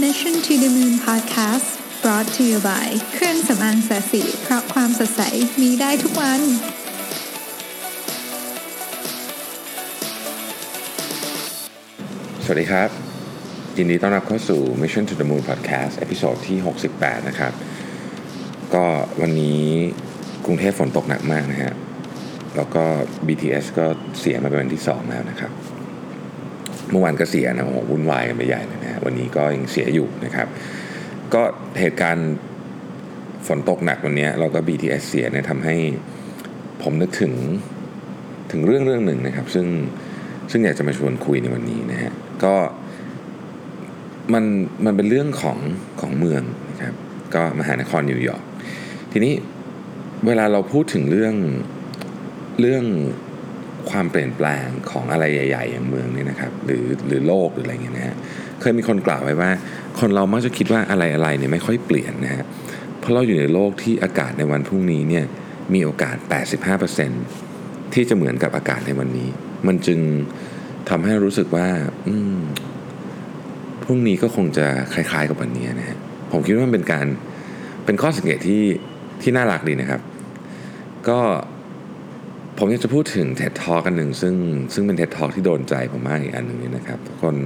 Mission to the Moon Podcast brought to you by เครื่องสำอางแสสีเพราะความสดใสมีได้ทุกวัน สวัสดีครับ ยินดีต้อนรับเข้าสู่ Mission to the Moon Podcast เอพิโซดที่ 68 นะครับ ก็วันนี้กรุงเทพฝนตกหนักมากนะฮะ แล้วก็ BTS ก็เสียมาเป็นวันที่ 2 แล้วนะครับ เมื่อวานก็เสียนะโอ้โหวุ่นวายกันไปใหญ่เลยนะ วันนี้ก็ยังเสียอยู่นะครับ ก็เหตุการณ์ฝนตกหนักวันนี้เราก็ BTS เสียเนี่ยทำให้ผมนึกถึงถึงเรื่องเรื่องหนึ่งนะครับ ซึ่งซึ่งอยากจะมาชวนคุยในวันนี้นะฮะก็มันมันเป็นเรื่องของของเมืองนะครับ ก็มหานครนิวยอร์กทีนี้เวลาเราพูดถึงเรื่องเรื่อง ความเปลี่ยนแปลงของอะไรใหญ่ๆอย่างเมืองเนี่ยนะครับหรือหรือโลกหรืออะไรเงี้ยนะฮะเคยมีคนกล่าวไว้ว่า คนเรามักจะคิดว่าอะไรอะไรเนี่ยไม่ค่อยเปลี่ยนนะฮะเพราะเราอยู่ในโลกที่อากาศในวันพรุ่งนี้เนี่ยมีโอกาส 85%ที่จะเหมือนกับอากาศในวันนี้ มันจึงทำให้รู้สึกว่าอืมพรุ่งนี้ก็คงจะคล้าย ๆ กับวันนี้นะฮะผมคิดว่ามันเป็นการเป็นข้อสังเกตที่ที่น่ารักดีนะครับ ก็ ผมอยากจะพูดถึง TED Talk กันหนึ่งซึ่งซึ่งเป็น TED Talk ที่โดนใจผมมากอีกอันหนึ่งนี่ยนะครับ คน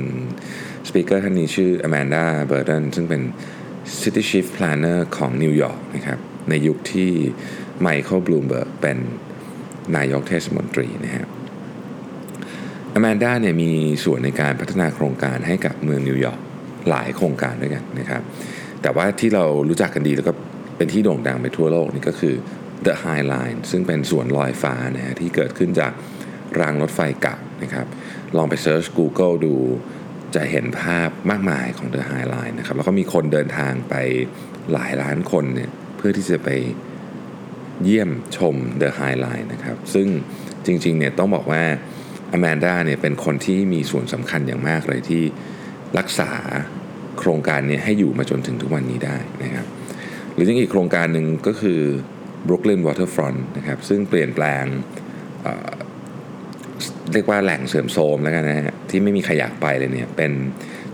speaker ท่านนี้ชื่อ Amanda Burden ซึ่งเป็น City Chief Planner ของนิวยอร์กนะครับในยุคที่ไมเคิลบลูมเบิร์กเป็นนายกเทศมนตรีนะครับอแมนด้าเนี่ยมีส่วนในการพัฒนาโครงการให้กับเมืองนิวยอร์กหลายโครงการด้วยกันนะครับ แต่ว่าที่เรารู้จักกันดีแล้วก็เป็นที่โด่งดังไปทั่วโลกนี่ก็คือ The High Line ซึ่งเป็นสวนลอยฟ้านะฮะที่เกิดขึ้นจากรางรถไฟเก่านะครับ ลองไปเซิร์ช Google ดูจะเห็นภาพมากมายของ The High Line นะครับ แล้วก็มีคนเดินทางไปหลายล้านคนเนี่ยเพื่อที่จะไปเยี่ยมชม The High Line นะครับ ซึ่งจริงๆเนี่ยต้องบอกว่าอแมนด้าเนี่ยเป็นคนที่มีส่วนสำคัญอย่างมากเลยที่รักษาโครงการนี้ให้อยู่มาจนถึงทุกวันนี้ได้นะครับ หรือยังอีกโครงการหนึ่งก็คือ Brooklyn Waterfront นะครับซึ่งเปลี่ยนแปลงเเรียกว่าแหล่งเสริมโทรมแล้วกันนะฮะที่ไม่มีใครอยากไปเลยเนี่ยเป็น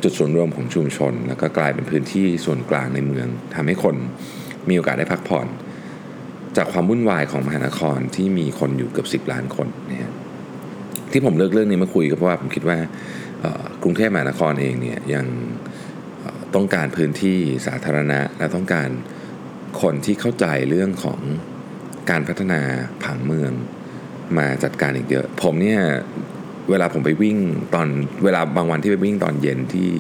จุดส่วนรวมของชุมชน แล้วก็กลายเป็นพื้นที่ส่วนกลางในเมืองทำให้คนมีโอกาสได้พักผ่อน จากความวุ่นวายของมหานครที่มีคนอยู่เกือบ10 ล้านคนนะฮะที่ผมเลือกเรื่องนี้มาคุยก็เพราะว่าผมคิดว่ากรุงเทพมหานครเองเนี่ยยังต้องการพื้นที่สาธารณะและต้องการ คนที่เข้าใจเรื่องของการพัฒนาผังเมืองมาจัดการอีกเยอะ ผมเนี่ยเวลาผมไปวิ่งตอนเวลาบางวันที่ไปวิ่งตอนเย็นที่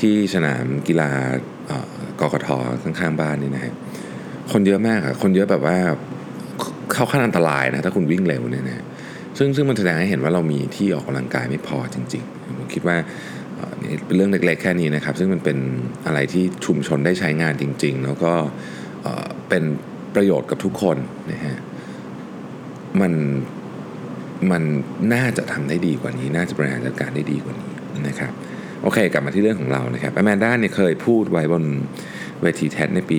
ที่สนามกีฬากกทข้างๆบ้านนี่นะฮะคนเยอะมากอะคนเยอะแบบว่าเข้าขั้นอันตรายนะถ้าคุณวิ่งเร็วเนี่ยนะซึ่งซึ่งมันแสดงให้เห็นว่าเรามีที่ออกกำลังกายไม่พอจริงๆผมคิดว่าเป็นเรื่องเล็กๆแค่นี้นะครับ ซึ่งมันเป็นอะไรที่ชุมชนได้ใช้งานจริง ๆ แล้วก็ เป็นประโยชน์กับทุกคนนะฮะมันมันน่าจะทำได้ดีกว่านี้ น่าจะบริหารจัดการได้ดีกว่านี้นะครับโอเค กลับมาที่เรื่องของเรานะครับอแมนด้าเนี่ยเคยพูดไว้บนเวทีแท็ในปี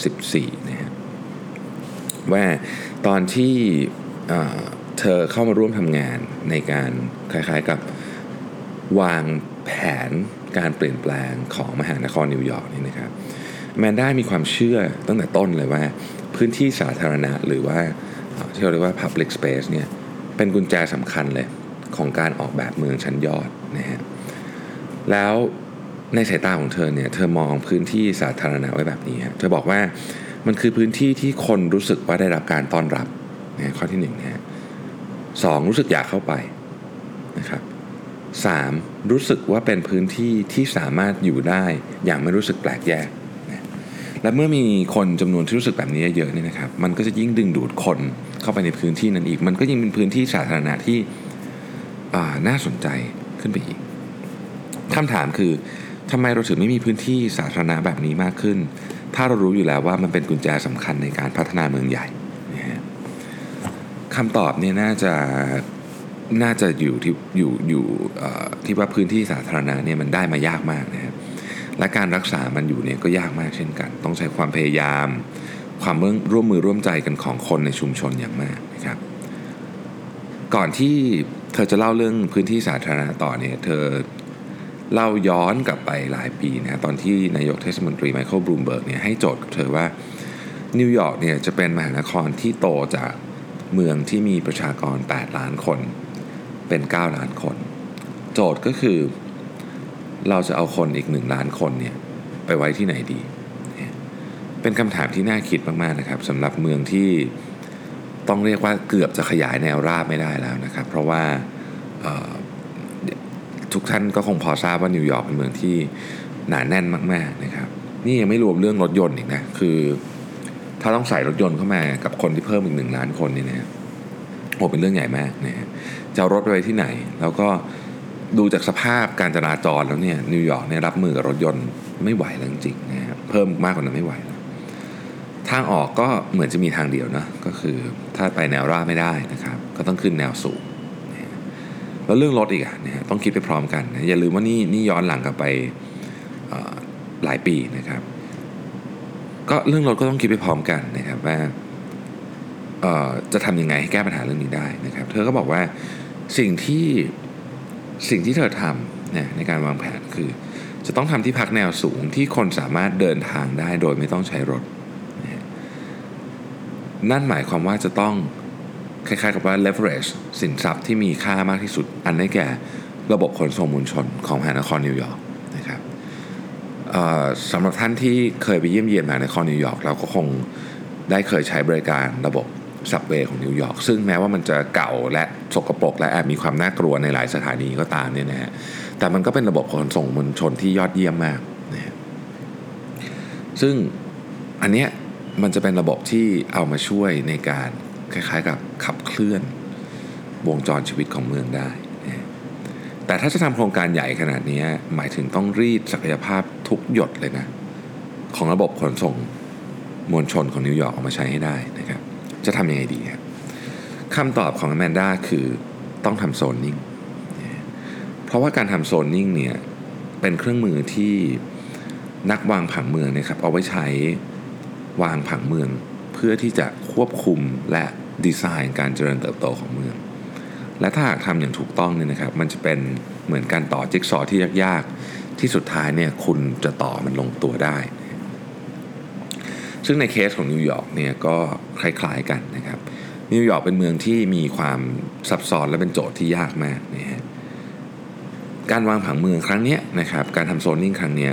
2014นะฮะว่าตอนที่เธอเข้ามาร่วมทำงานในการคล้ายๆกับวางแผนการเปลี่ยนแปลงของมหานครนิวยอร์กนี่นะครับ แมนด้ามีความเชื่อตั้งแต่ต้นเลยว่า พื้นที่สาธารณะหรือว่าที่เราเรียกว่า Public Space เนี่ยเป็นกุญแจสำคัญเลยของการออกแบบเมืองชั้นยอดนะฮะแล้วในสายตาของเธอเนี่ยเธอมองพื้นที่สาธารณะไว้แบบนี้ฮะเธอบอกว่ามันคือพื้นที่ที่คนรู้สึกว่าได้รับการต้อนรับนะข้อที่หนึ่งนะฮะสองรู้สึกอยากเข้าไปนะครับสามรู้สึกว่าเป็นพื้นที่ที่สามารถอยู่ได้อย่างไม่รู้สึกแปลกแยก และเมื่อมีคนจำนวนที่รู้สึกแบบนี้เยอะเนี่ยนะครับมันก็จะยิ่งดึงดูดคนเข้าไปในพื้นที่นั้นอีก มันก็ยิ่งเป็นพื้นที่สาธารณะที่น่าสนใจขึ้นไปอีกคำถามคือทำไมเราถึงไม่มีพื้นที่สาธารณะแบบนี้มากขึ้น ถ้าเรารู้อยู่แล้วว่ามันเป็นกุญแจสำคัญในการพัฒนาเมืองใหญ่นะคำตอบเนี่ยน่าจะน่าจะอยู่ที่อยู่อยู่ที่ว่าพื้นที่สาธารณะเนี่ยมันได้มายากมากนะ และการรักษามันอยู่เนี่ยก็ยากมากเช่นกัน ต้องใช้ความพยายาม ความร่วมมือร่วมใจกันของคนในชุมชนอย่างมากนะครับก่อนที่เธอจะเล่าเรื่องพื้นที่สาธารณะต่อเนี่ยเธอเราย้อนกลับไปหลายปีนะตอนที่นายกเทศมนตรีไมเคิลบลูมเบิร์กเนี่ยให้โจทย์กับเธอว่านิวยอร์กเนี่ยจะเป็นมหานครที่โตจากเมืองที่มีประชากร 8 ล้านคนเป็น 9 ล้านคน โจทย์ก็คือ เราจะเอาคนอีก1ล้านคนเนี่ยไปไว้ที่ไหนดี เป็นคำถามที่น่าคิดมากๆนะครับสำหรับเมืองที่ต้องเรียกว่าเกือบจะขยายแนวราบไม่ได้แล้วนะครับ เพราะว่าทุกท่านก็คงพอทราบว่านิวยอร์กเป็นเมืองที่หนาแน่นมากๆนะครับ นี่ยังไม่รวมเรื่องรถยนต์อีกนะคือถ้าต้องใส่รถยนต์เข้ามากับคนที่เพิ่มอีกหนึ่งล้านคนนี่นะโอ้เป็นเรื่องใหญ่มากนะจะรถไปที่ไหน แล้วก็ ดูจากสภาพการจราจรแล้วเนี่ยนิวยอร์กเนี่ยรับมือกับรถยนต์ไม่ไหวแล้วจริงๆนะครับเพิ่มมากกว่านั้นไม่ไหวแล้วทางออกก็เหมือนจะมีทางเดียวนะก็คือถ้าไปแนวราบไม่ได้นะครับ ก็ต้องขึ้นแนวสูงแล้วเรื่องรถอีกอะนะต้องคิดไปพร้อมกันนะอย่าลืมว่านี่นี่ย้อนหลังกลับไปหลายปีนะครับ ก็เรื่องรถก็ต้องคิดไปพร้อมกันนะครับว่าจะทำยังไงให้แก้ปัญหาเรื่องนี้ได้นะครับ เธอก็บอกว่าสิ่งที่ สิ่งที่เธอทำนี่ยในการวางแผนคือ จะต้องทำที่พักแนวสูงที่คนสามารถเดินทางได้โดยไม่ต้องใช้รถนั่นหมายความว่าจะต้องคล้ายๆกับว่า leverage สินทรัพย์ที่มีค่ามากที่สุด อันนี้แก่ระบบขนส่งมวลชนของมหานครนิวยอร์กนะครับสำหรับท่านที่เคยไปเยี่ยมเยียนมหานครนิวยอร์กเราก็คงได้เคยใช้บริการระบบ ซับเวย์ของนิวยอร์กซึ่งแม้ว่ามันจะเก่าและสกปรกและแอบมีความน่ากลัวในหลายสถานีก็ตามเนี่ยนะฮะแต่มันก็เป็นระบบขนส่งมวลชนที่ยอดเยี่ยมมากนะซึ่งอันเนี้ยมันจะเป็นระบบที่เอามาช่วยในการคล้ายๆกับขับเคลื่อนวงจรชีวิตของเมืองได้นะแต่ถ้าจะทำโครงการใหญ่ขนาดนี้หมายถึงต้องรีดศักยภาพทุกหยดเลยนะ ของระบบขนส่งมวลชนของนิวยอร์กออกมาใช้ให้ได้นะครับ จะทำยังไงดีครับคำตอบของแมนด้าคือต้องทำโซนนิ่ง เพราะว่าการทำโซนนิ่งเนี่ยเป็นเครื่องมือที่นักวางผังเมืองนะครับเอาไว้ใช้วางผังเมือง เพื่อที่จะควบคุมและดีไซน์การเจริญเติบโตของเมือง และถ้าหากทำอย่างถูกต้องเนี่ยนะครับ มันจะเป็นเหมือนการต่อจิ๊กซอที่ยากๆ ที่สุดท้ายเนี่ยคุณจะต่อมันลงตัวได้ ซึ่งในเคสของนิวยอร์กเนี่ยก็คล้ายๆกันนะครับนิวยอร์กเป็นเมืองที่มีความซับซ้อนและเป็นโจทย์ที่ยากมากนะฮะการวางผังเมืองครั้งนี้นะครับการทำโซนนิ่งครั้งนี้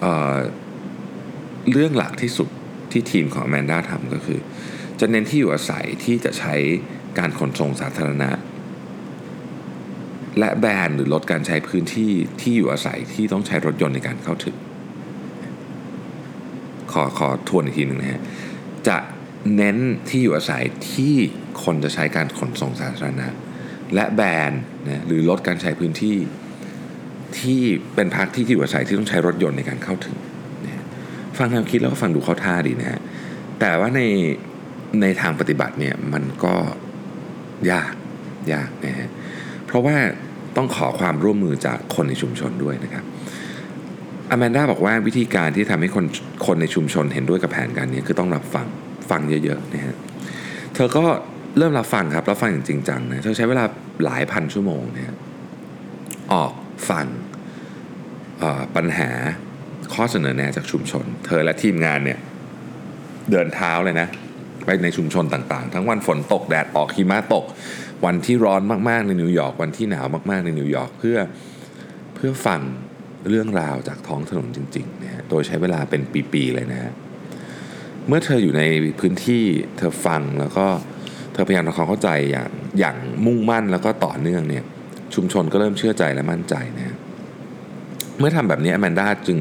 เรื่องหลักที่สุดที่ทีมของอแมนด้าทำก็คือ จะเน้นที่อยู่อาศัยที่จะใช้การขนส่งสาธารณะ และแบนหรือลดการใช้พื้นที่ที่อยู่อาศัยที่ต้องใช้รถยนต์ในการเข้าถึง อขอทวนอีกทีหนึ่งนะฮะจะเน้นที่อยู่อาศัยที่คนจะใช้การขนส่งสาธารณะ และแบนนะหรือลดการใช้พื้นที่ที่เป็นพักที่ที่อยู่อาศัยที่ต้องใช้รถยนต์ในการเข้าถึงนะฟังแนวคิดแล้วก็ฟังดูเข้าท่าดีนะฮะแต่ว่าในในทางปฏิบัติเนี่ยมันก็ยากยากนะฮะเพราะว่าต้องขอความร่วมมือจากคนในชุมชนด้วยนะครับ อแมนด้าบอกว่าวิธีการที่ทำให้คนคนในชุมชนเห็นด้วยกับแผนการนี้คือต้องรับฟังฟังเยอะๆนะฮะเธอก็เริ่มรับฟังครับรับฟังอย่างจริงจังนะเธอใช้เวลาหลายพันชั่วโมงเนี่ยออกฟังปัญหาข้อเสนอแนะจากชุมชน เธอและทีมงานเนี่ยเดินเท้าเลยนะไปในชุมชนต่างๆ ทั้งวันฝนตกแดดออกหิมะตก วันที่ร้อนมากๆในนิวยอร์กวันที่หนาวมากๆในนิวยอร์กเพื่อเพื่อฟัง เรื่องราวจากท้องถนนจริงๆนะฮะโดยใช้เวลาเป็นปีๆเลยนะฮะเมื่อเธออยู่ในพื้นที่เธอฟังแล้วก็เธอพยายามทำความเข้าใจอย่างอย่างมุ่งมั่นแล้วก็ต่อเนื่องเนี่ยชุมชนก็เริ่มเชื่อใจและมั่นใจนะเมื่อทำแบบนี้อแมนด้าจึง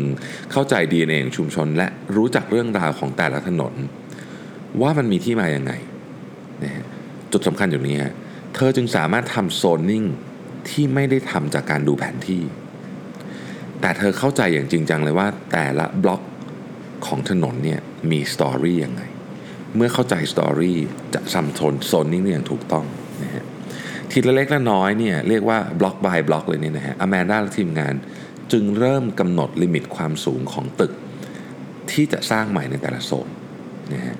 เข้าใจดีเองชุมชน และรู้จักเรื่องราวของแต่ละถนน ว่ามันมีที่มาอย่างไงนะฮะจุดสำคัญอยู่นี้ฮะเธอจึงสามารถทำโซนนิ่งที่ไม่ได้ทำจากการดูแผนที่ แต่เธอเข้าใจอย่างจริงจังเลยว่าแต่ละบล็อกของถนนเนี่ยมี story ยังไง เมื่อเข้าใจ story จะทำโซนโซนนิ่งอย่างถูกต้องนะฮะทีละเล็กละน้อยเนี่ยเรียกว่า block by block เลยเนี่ยนะฮะอแมนด้าและทีมงานจึงเริ่มกำหนด limit ความสูงของตึก ที่จะสร้างใหม่ในแต่ละโซนนะฮะ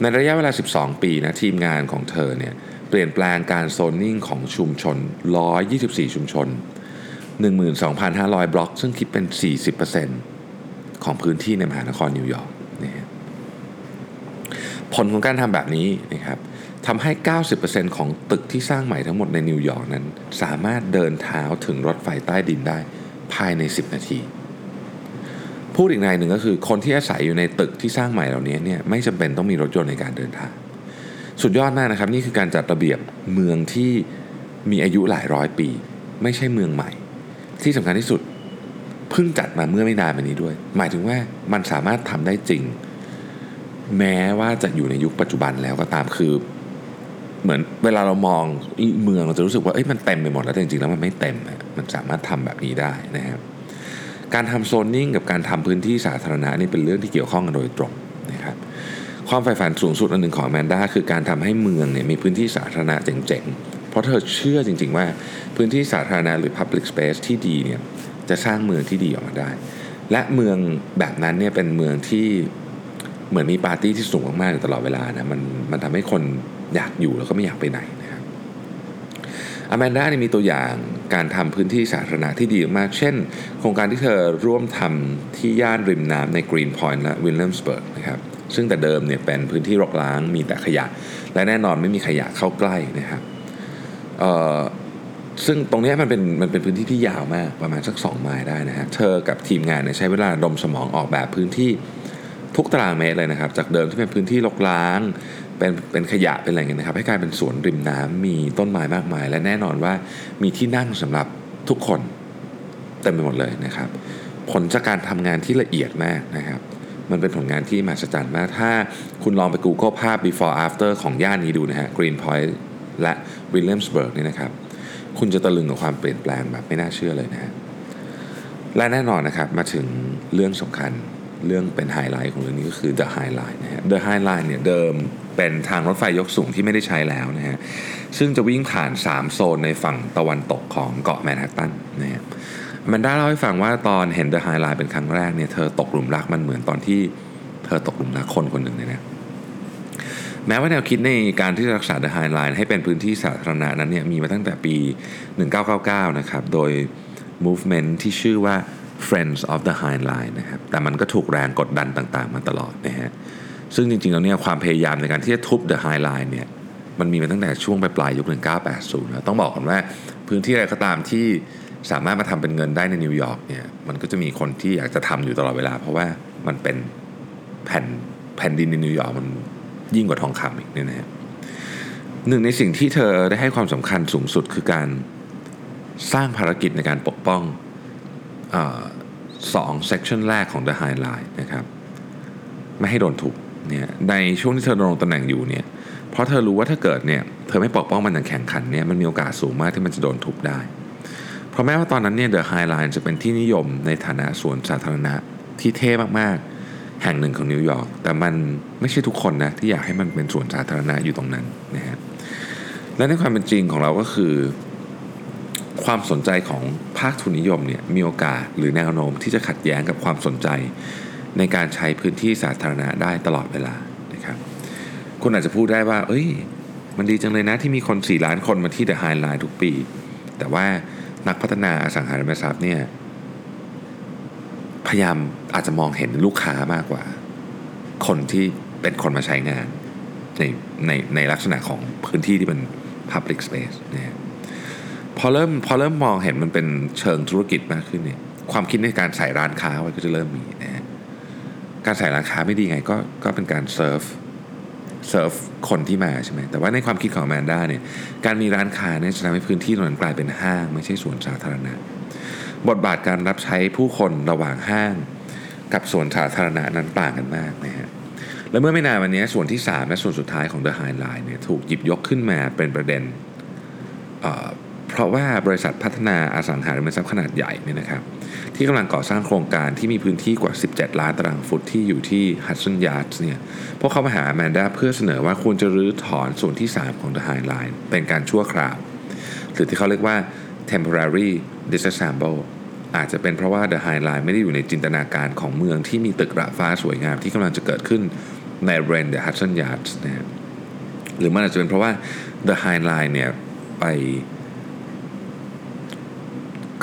ในระยะเวลา 12 ปีนะทีมงานของเธอเนี่ยเปลี่ยนแปลงการโซนนิ่งของชุมชน 124 ชุมชน 12,500 บล็อก ซึ่งคิดเป็น 40%ของพื้นที่ในมหานครนิวยอร์กนะฮะผลของการทำแบบนี้นะครับทำให้ 90%ของตึกที่สร้างใหม่ทั้งหมดในนิวยอร์กนั้น สามารถเดินเท้าถึงรถไฟใต้ดินได้ภายใน 10 นาทีพูดอีกในหนึ่งก็คือคนที่อาศัยอยู่ในตึกที่สร้างใหม่เหล่านี้เนี่ยไม่จำเป็นต้องมีรถยนต์ในการเดินทาง สุดยอดมากนะครับ นี่คือการจัดระเบียบเมืองที่มีอายุหลายร้อยปี ไม่ใช่เมืองใหม่ ที่สำคัญที่สุดเพิ่งจัดมาเมื่อไม่นานมานี้ด้วย หมายถึงว่ามันสามารถทำได้จริง แม้ว่าจะอยู่ในยุคปัจจุบันแล้วก็ตามคือ เหมือนเวลาเรามองเมืองเราจะรู้สึกว่าเอ้ยมันเต็มไปหมดแล้วแต่จริงๆแล้วมันไม่เต็มมันสามารถทำแบบนี้ได้นะครับการทำโซนนิ่งกับการทำพื้นที่สาธารณะนี่เป็นเรื่องที่เกี่ยวข้องกันโดยตรงนะครับความใฝ่ฝันสูงสุดอันหนึ่งของแมนด้าคือการทำให้เมืองเนี่ยมีพื้นที่สาธารณะเจ๋ง เพราะเธอเชื่อจริง ๆ ว่าพื้นที่สาธารณะหรือ Public Space ที่ดีเนี่ยจะสร้างเมืองที่ดีออกมาได้ และเมืองแบบนั้นเนี่ยเป็นเมืองที่เหมือนมีปาร์ตี้ที่สนุกมากๆอยู่ตลอดเวลานะมันมันทำให้คนอยากอยู่แล้วก็ไม่อยากไปไหนนะครับอแมนด้าเนี่ยมีตัวอย่างการทำพื้นที่สาธารณะที่ดีมาก เช่น โครงการที่เธอร่วมทำที่ย่านริมน้ำในกรีนพอยต์และวิลเลียมสเบิร์กนะครับซึ่งแต่เดิมเนี่ยเป็นพื้นที่รกร้างมีแต่ขยะ และแน่นอนไม่มีใครอยากเข้าใกล้นะครับ ซึ่งตรงนี้มันเป็นมันเป็นพื้นที่ที่ยาวมากประมาณสัก 2 ไมล์ได้นะฮะเธอกับทีมงานเนี่ยใช้เวลาดมสมองออกแบบพื้นที่ทุกตารางเมตรเลยนะครับ จากเดิมที่เป็นพื้นที่รกร้าง เป็นเป็นขยะเป็นอะไรเงี้ยนะครับ ให้กลายเป็นสวนริมน้ำมีต้นไม้มากมาย และแน่นอนว่ามีที่นั่งสำหรับทุกคนเต็มไปหมดเลยนะครับ ผลจากการทำงานที่ละเอียดมากนะครับมันเป็นผลงานที่มหัศจรรย์มาก ถ้าคุณลองไป Google ภาพ before after ของย่านนี้ดูนะฮะ Greenpoint และ Williamsburg นี่นะครับ คุณจะตะลึงกับความเปลี่ยนแปลงแบบไม่น่าเชื่อเลยนะฮะและแน่นอนนะครับมาถึงเรื่องสำคัญเรื่องเป็นไฮไลท์ของเรื่องนี้ก็คือ The High Line นะฮะ The High Line เนี่ยเดิมเป็นทางรถไฟยกสูงที่ไม่ได้ใช้แล้วนะฮะ ซึ่งจะวิ่งผ่าน 3 โซนในฝั่งตะวันตกของเกาะแมนฮัตตันนะฮะมันได้เล่าให้ฟังว่าตอนเห็น The High Line เป็นครั้งแรกเนี่ยเธอตกหลุมรักมันเหมือนตอนที่เธอตกหลุมรักคนคนหนึ่งเลยนะ แม้ว่าแนวคิดในการที่จะรักษา The High Line ให้เป็นพื้นที่สาธารณะนั้นเนี่ยมีมาตั้งแต่ปี 1999 นะครับ โดย movement ที่ชื่อว่า Friends of the High Line นะครับ แต่มันก็ถูกแรงกดดันต่างๆ มาตลอดนะฮะ ซึ่งจริงๆ แล้วเนี่ยความพยายามในการที่จะทุบ The High Line เนี่ย มันมีมาตั้งแต่ช่วงปลายยุค 1980 แล้วต้องบอกก่อนว่าพื้นที่อะไรก็ตามที่สามารถมาทำเป็นเงินได้ในนิวยอร์กเนี่ย มันก็จะมีคนที่อยากจะทำอยู่ตลอดเวลา เพราะว่ามันเป็นแผ่นแผ่นดินในนิวยอร์กมัน ยิ่งกว่าทองคำอีกเนี่ยนะฮะหนึ่งในสิ่งที่เธอได้ให้ความสำคัญสูงสุดคือการสร้างภารกิจในการปกป้องสอง section แรกของ The High Line นะครับไม่ให้โดนทุบเนี่ยในช่วงที่เธอดำรงตำแหน่งอยู่เนี่ยเพราะเธอรู้ว่าถ้าเกิดเนี่ยเธอไม่ปกป้องมันอย่างแข็งขันเนี่ยมันมีโอกาสสูงมากที่มันจะโดนทุบได้ เพราะแม้ว่าตอนนั้นเนี่ย The High Line จะเป็นที่นิยมในฐานะสวนสาธารณะที่เท่มากๆ แห่งหนึ่งของนิวยอร์กแต่มันไม่ใช่ทุกคนนะที่อยากให้มันเป็นสวนสาธารณะอยู่ตรงนั้นนะฮะและในความเป็นจริงของเราก็คือ ความสนใจของภาคทุนนิยมเนี่ยมีโอกาสหรือแนวโน้มที่จะขัดแย้งกับความสนใจในการใช้พื้นที่สาธารณะได้ตลอดเวลานะครับคุณอาจจะพูดได้ว่า เอ้ย มันดีจังเลยนะที่มีคน 4 ล้านคนมาที่เดอะไฮไลน์ทุกปี แต่ว่านักพัฒนาอสังหาริมทรัพย์เนี่ย พยายามอาจจะมองเห็นลูกค้ามากกว่า คนที่เป็นคนมาใช้งาน ในในในลักษณะของพื้นที่ที่เป็น Public Space นะพอเริ่มพอเริ่มมองเห็นมันเป็นเชิงธุรกิจมากขึ้นเนี่ยความคิดในการใส่ร้านค้าไว้ก็จะเริ่มมีนะฮะการใส่ร้านค้าไม่ดีไงก็ก็เป็นการ serve serve คนที่มาใช่ไหมแต่ว่าในความคิดของแมนด้าเนี่ยการมีร้านค้าเนี่ยจะทำให้พื้นที่ตรงนั้นกลายเป็นห้าง ไม่ใช่สวนสาธารณะ บทบาทการรับใช้ผู้คนระหว่างห้าง กับสวนสาธารณะนั้นต่างกันมากนะฮะและเมื่อไม่นานวันนี้ส่วนที่ 3 และส่วนสุดท้ายของ The High Line เนี่ยถูกหยิบยกขึ้นมาเป็นประเด็นเพราะว่าบริษัทพัฒนาอสังหาริมทรัพย์ขนาดใหญ่เนี่ยนะครับที่กำลังก่อสร้างโครงการที่มีพื้นที่กว่า 17 ล้านตารางฟุตที่อยู่ที่ฮัตสันยาร์ดเนี่ยพวกเขามาหาแมนด้าเพื่อเสนอว่าควรจะรื้อถอนส่วนที่ 3 ของ The High Line เป็นการชั่วคราว หรือที่เขาเรียกว่า temporary disassemble อาจจะเป็นเพราะว่า The High Line ไม่ได้อยู่ในจินตนาการของเมืองที่มีตึกระฟ้าสวยงามที่กำลังจะเกิดขึ้นในย่าน The Hudson Yards นะหรือมันอาจจะเป็นเพราะว่า The High Line เนี่ยไป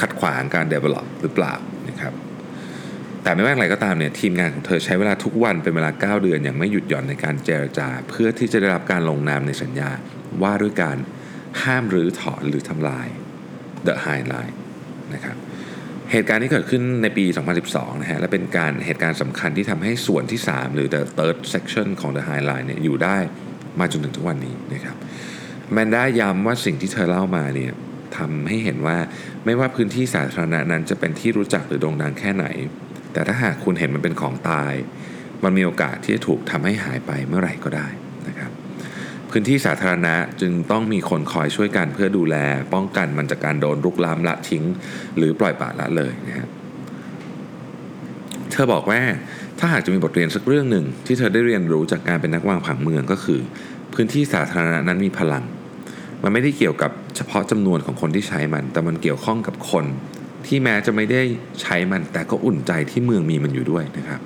ขัดขวางการ develop หรือเปล่านะครับแต่ไม่ว่าอะไรก็ตามเนี่ยทีมงานของเธอใช้เวลาทุกวันเป็นเวลา 9 เดือนอย่างไม่หยุดหย่อนในการเจรจา เพื่อที่จะได้รับการลงนามในสัญญาว่าด้วยการห้ามหรือถอนหรือทำลาย The High Line นะครับเหตุการณ์ที่เกิดขึ้นในปี 2012 นะฮะ และเป็นการเหตุการณ์สำคัญที่ทำให้ส่วนที่ 3 หรือ the third section ของ the High Line เนี่ยอยู่ได้มาจนถึงทุกวันนี้นะครับแมนด้าย้ำว่าสิ่งที่เธอเล่ามาเนี่ยทำให้เห็นว่าไม่ว่าพื้นที่สาธารณะนั้นจะเป็นที่รู้จักหรือโด่งดังแค่ไหน แต่ถ้าหากคุณเห็นมันเป็นของตาย มันมีโอกาสที่จะถูกทำให้หายไปเมื่อไหร่ก็ได้นะครับ พื้นที่สาธารณะจึงต้องมีคนคอยช่วยกันเพื่อดูแล ป้องกันมันจากการโดนรุกล้ำละทิ้ง หรือปล่อยปละละเลยนะครับเธอบอกว่าถ้าหากจะมีบทเรียนสักเรื่องหนึ่ง ที่เธอได้เรียนรู้จากการเป็นนักวางผังเมืองก็คือ พื้นที่สาธารณะนั้นมีพลัง มันไม่ได้เกี่ยวกับเฉพาะจำนวนของคนที่ใช้มัน แต่มันเกี่ยวข้องกับคน ที่แม้จะไม่ได้ใช้มัน แต่ก็อุ่นใจที่เมืองมีมันอยู่ด้วยนะครับ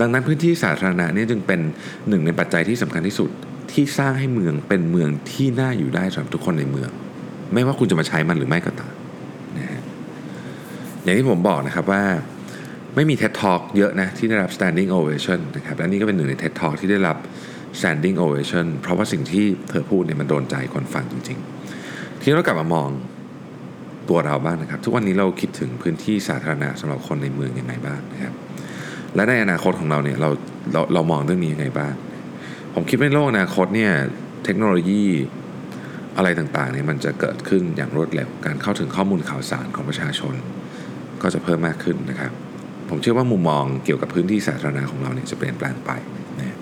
ดังนั้นพื้นที่สาธารณะนี่จึงเป็นหนึ่งในปัจจัยที่สำคัญที่สุด ที่สร้างให้เมืองเป็นเมืองที่น่าอยู่ได้สำหรับทุกคนในเมือง ไม่ว่าคุณจะมาใช้มันหรือไม่ก็ตามนะฮะอย่างที่ผมบอกนะครับว่าไม่มี TED Talk เยอะนะที่ได้รับ standing ovation นะครับและนี่ก็เป็นหนึ่งใน TED Talk ที่ได้รับ standing ovation เพราะว่าสิ่งที่เธอพูดเนี่ยมันโดนใจคนฟังจริง ๆ ที่เรากลับมามองตัวเราบ้างนะครับ ทุกวันนี้เราคิดถึงพื้นที่สาธารณะสำหรับคนในเมืองยังไงบ้างนะครับ และในอนาคตของเราเนี่ยเราเราเรามองเรื่องนี้ยังไงบ้าง ผมคิดว่าในโลกอนาคตเนี่ยเทคโนโลยีอะไรต่างๆเนี่ยมันจะเกิดขึ้นอย่างรวดเร็ว การเข้าถึงข้อมูลข่าวสารของประชาชน ก็จะเพิ่มมากขึ้นนะครับ ผมเชื่อว่ามุมมองเกี่ยวกับพื้นที่สาธารณะของเราเนี่ยจะเปลี่ยนแปลงไปนะ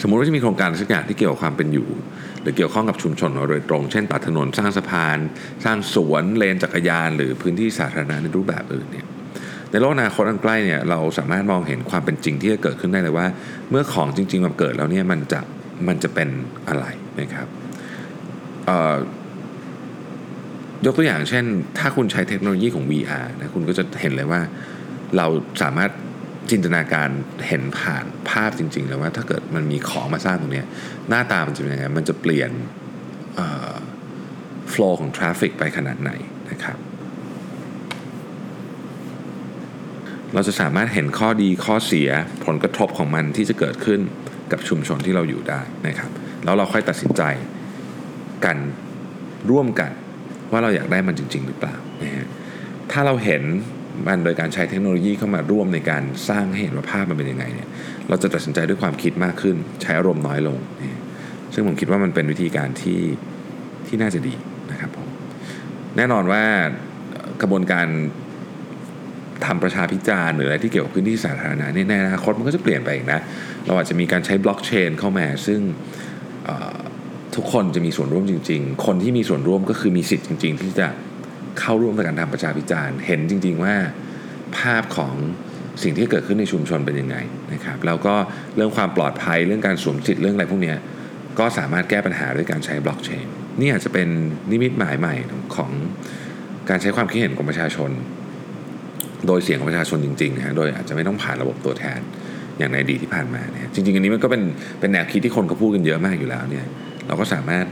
สมมุติว่าจะมีโครงการสักอย่างที่เกี่ยวกับความเป็นอยู่ หรือเกี่ยวข้องกับชุมชนเราโดยตรง เช่นตัดถนนสร้างสะพาน สร้างสวนเลนจักรยาน หรือพื้นที่สาธารณะในรูปแบบอื่นเนี่ย ในโลกอนาคตอันใกล้เนี่ยเราสามารถมองเห็นความเป็นจริงที่จะเกิดขึ้นได้เลยว่า เมื่อของจริงๆมันเกิดแล้วเนี่ยมันจะมันจะเป็นอะไรนะครับยกตัวอย่างเช่น ถ้าคุณใช้เทคโนโลยีของ VR นะคุณก็จะเห็นเลยว่าเราสามารถจินตนาการเห็นผ่านภาพจริงๆเลยว่าถ้าเกิดมันมีของมาสร้างตรงนี้หน้าตามันจะเป็นยังไงมันจะเปลี่ยนโฟล์ของทราฟฟิกไปขนาดไหนนะครับ เราจะสามารถเห็นข้อดีข้อเสียผลกระทบของมันที่จะเกิดขึ้นกับชุมชนที่เราอยู่ได้นะครับ แล้วเราค่อยตัดสินใจกันร่วมกันว่าเราอยากได้มันจริง ๆ หรือเปล่านะฮะถ้าเราเห็นมันโดยการใช้เทคโนโลยีเข้ามาร่วมในการสร้างให้เห็นว่าภาพมันเป็นยังไงเนี่ยเราจะตัดสินใจด้วยความคิดมากขึ้น ใช้อารมณ์น้อยลงนะซึ่งผมคิดว่ามันเป็นวิธีการที่ที่น่าจะดีนะครับผมแน่นอนว่ากระบวนการ ทำประชาพิจารณ์หรืออะไรที่เกี่ยวกับพื้นที่สาธารณะนี่ในอนาคตมันก็จะเปลี่ยนไปอีกนะ เราอาจจะมีการใช้บล็อกเชนเข้ามาซึ่งทุกคนจะมีส่วนร่วมจริง ๆ คนที่มีส่วนร่วมก็คือมีสิทธิ์จริง ๆ ที่จะเข้าร่วมในการทำประชาพิจารณ์ เห็นจริง ๆ ว่าภาพของสิ่งที่เกิดขึ้นในชุมชนเป็นยังไงนะครับแล้วก็เรื่องความปลอดภัยเรื่องการสวมสิทธิ์เรื่องอะไรพวกนี้ก็สามารถแก้ปัญหาด้วยการใช้บล็อกเชนนี่อาจจะเป็นนิมิตหมายใหม่ของการใช้ความคิดเห็นของประชาชน โดยเสียงของประชาชนจริงๆนะฮะโดยอาจจะไม่ต้องผ่านระบบตัวแทนอย่างในอดีตที่ผ่านมาเนี่ยจริงๆ อันนี้มันก็เป็นเป็นแนวคิดที่คนเขาพูดกันเยอะมากอยู่แล้วเนี่ยเราก็สามารถ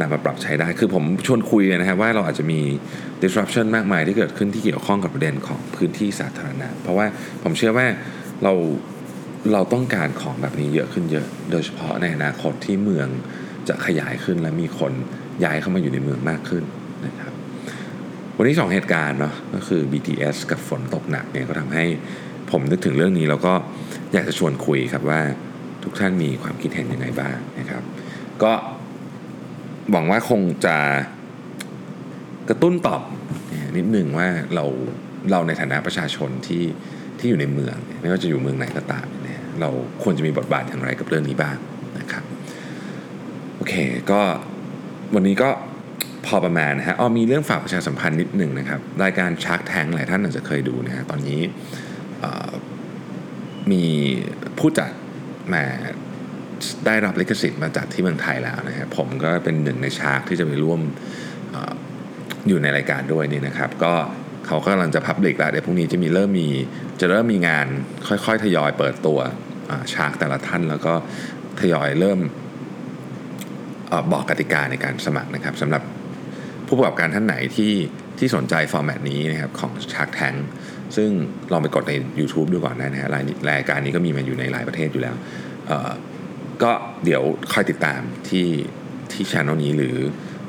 นำมาปรับใช้ได้ คือผมชวนคุยนะครับว่าเราอาจจะมี disruption มากมายที่เกิดขึ้นที่เกี่ยวข้องกับประเด็นของพื้นที่สาธารณะ เพราะว่าผมเชื่อว่าเราเราต้องการของแบบนี้เยอะขึ้นเยอะ โดยเฉพาะในอนาคตที่เมืองจะขยายขึ้นและมีคนย้ายเข้ามาอยู่ในเมืองมากขึ้นนะครับ วันนี้สองเหตุการณ์เนาะก็คือ BTS กับฝนตกหนักเนี่ยก็ทำให้ผมนึกถึงเรื่องนี้แล้วก็อยากจะชวนคุยครับว่าทุกท่านมีความคิดเห็นยังไงบ้างนะครับ ก็หวังว่าคงจะกระตุ้นตอบนิดหนึ่งว่าเราเราในฐานะประชาชนที่ที่อยู่ในเมืองไม่ว่าจะอยู่เมืองไหนก็ตามเนี่ยเราควรจะมีบทบาทอย่างไรกับเรื่องนี้บ้างนะครับ โอเคก็วันนี้ก็ พอประมาณนะฮะอ๋อมีเรื่องฝากประชาสัมพันธ์นิดหนึ่งนะครับ รายการชาร์กแทงหลายท่านอาจจะเคยดูนะฮะตอนนี้มีผู้จัดมาได้รับลิขสิทธิ์มาจากที่เมืองไทยแล้วนะครับผมก็เป็นหนึ่งในชาร์กที่จะไปร่วมออยู่ในรายการด้วยนี่นะครับ ก็เขากำลังจะพับลิกแล้วเดี๋ยวพรุ่งนี้จะมีเริ่มมีจะเริ่มมีงานค่อยๆ ทยอยเปิดตัวชาร์กแต่ละท่านแล้วก็ทยอยเริ่มอบอกกติกาในการสมัครนะครับสำหรับ ผู้ประกอบการท่านไหนที่ที่สนใจฟอร์แมตนี้นะครับของ Shark Tank ซึ่งลองไปกดใน YouTube ดูก่อนได้นะฮะรายรายการนี้ก็มีมาอยู่ในหลายประเทศอยู่แล้วก็เดี๋ยวคอยติดตามที่ที่ช anel นี้หรือ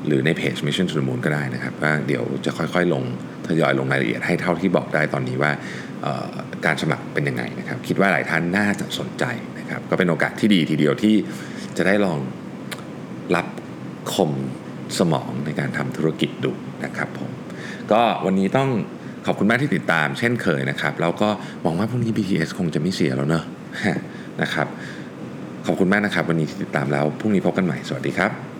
หรือในเพจ Mission to the Moon ก็ได้นะครับว่าเดี๋ยวจะค่อยๆ ลงทยอยลงรายละเอียดให้เท่าที่บอกได้ตอนนี้ว่าการสมัครเป็นยังไงนะครับ คิดว่าหลายท่านน่าจะสนใจนะครับ ก็เป็นโอกาสที่ดีทีเดียวที่จะได้ลองรับคม สมองในการทำธุรกิจดูนะครับผมก็วันนี้ต้องขอบคุณมากที่ติดตามเช่นเคยนะครับ แล้วก็หวังว่าพรุ่งนี้ BTS คงจะไม่เสียแล้วเนอะนะครับ ขอบคุณมากนะครับ วันนี้ที่ติดตามแล้วพรุ่งนี้พบกันใหม่ สวัสดีครับ